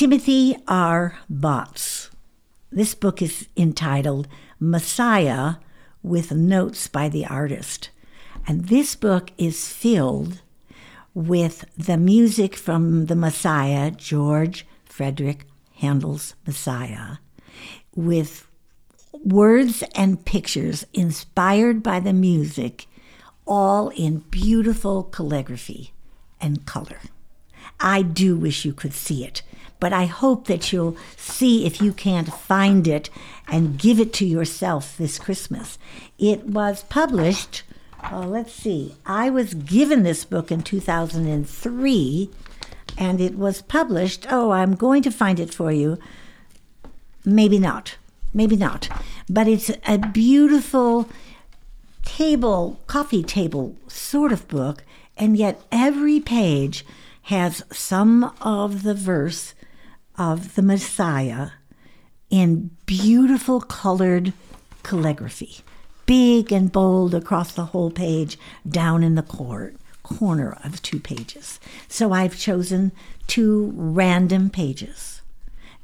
Timothy R. Botts. This book is entitled Messiah with Notes by the Artist. And this book is filled with the music from the Messiah, George Frederick Handel's Messiah, with words and pictures inspired by the music, all in beautiful calligraphy and color. I do wish you could see it but I hope that you'll see if you can't find it and give it to yourself this Christmas. It was published, uh, let's see, I was given this book in 2003, and it was published. Oh, I'm going to find it for you. Maybe not. Maybe not. But it's a beautiful table, coffee table sort of book, and yet every page has some of the verse of the Messiah in beautiful colored calligraphy, big and bold across the whole page, down in the cor- corner of two pages. So I've chosen two random pages.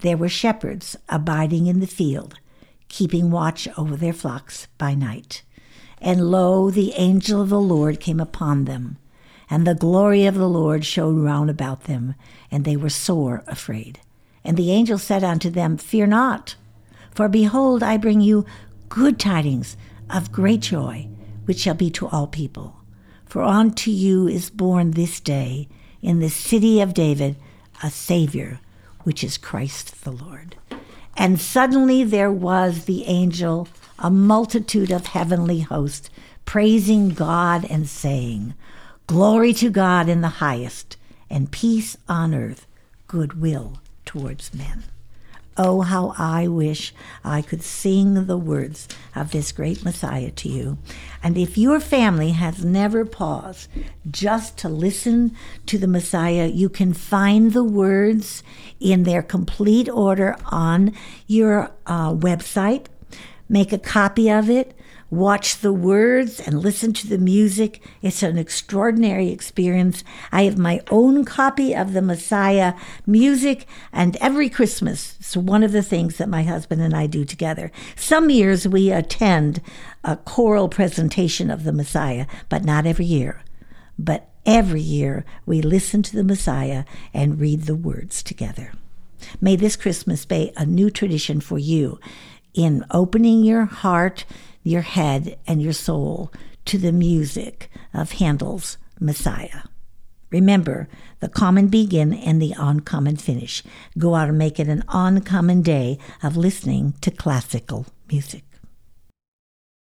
There were shepherds abiding in the field, keeping watch over their flocks by night. And lo, the angel of the Lord came upon them, and the glory of the Lord shone round about them, and they were sore afraid. And the angel said unto them, Fear not, for behold, I bring you good tidings of great joy, which shall be to all people. For unto you is born this day in the city of David a Savior, which is Christ the Lord. And suddenly there was the angel, a multitude of heavenly hosts, praising God and saying, Glory to God in the highest, and peace on earth, goodwill towards men. Oh, how I wish I could sing the words of this great Messiah to you. And if your family has never paused just to listen to the Messiah, you can find the words in their complete order on your uh, website. Make a copy of it watch the words and listen to the music. It's an extraordinary experience. I have my own copy of the Messiah music, and every Christmas, it's one of the things that my husband and I do together. Some years we attend a choral presentation of the Messiah, but not every year. But every year we listen to the Messiah and read the words together. May this Christmas be a new tradition for you in opening your heart your head and your soul to the music of Handel's Messiah. Remember the common begin and the uncommon finish. Go out and make it an uncommon day of listening to classical music.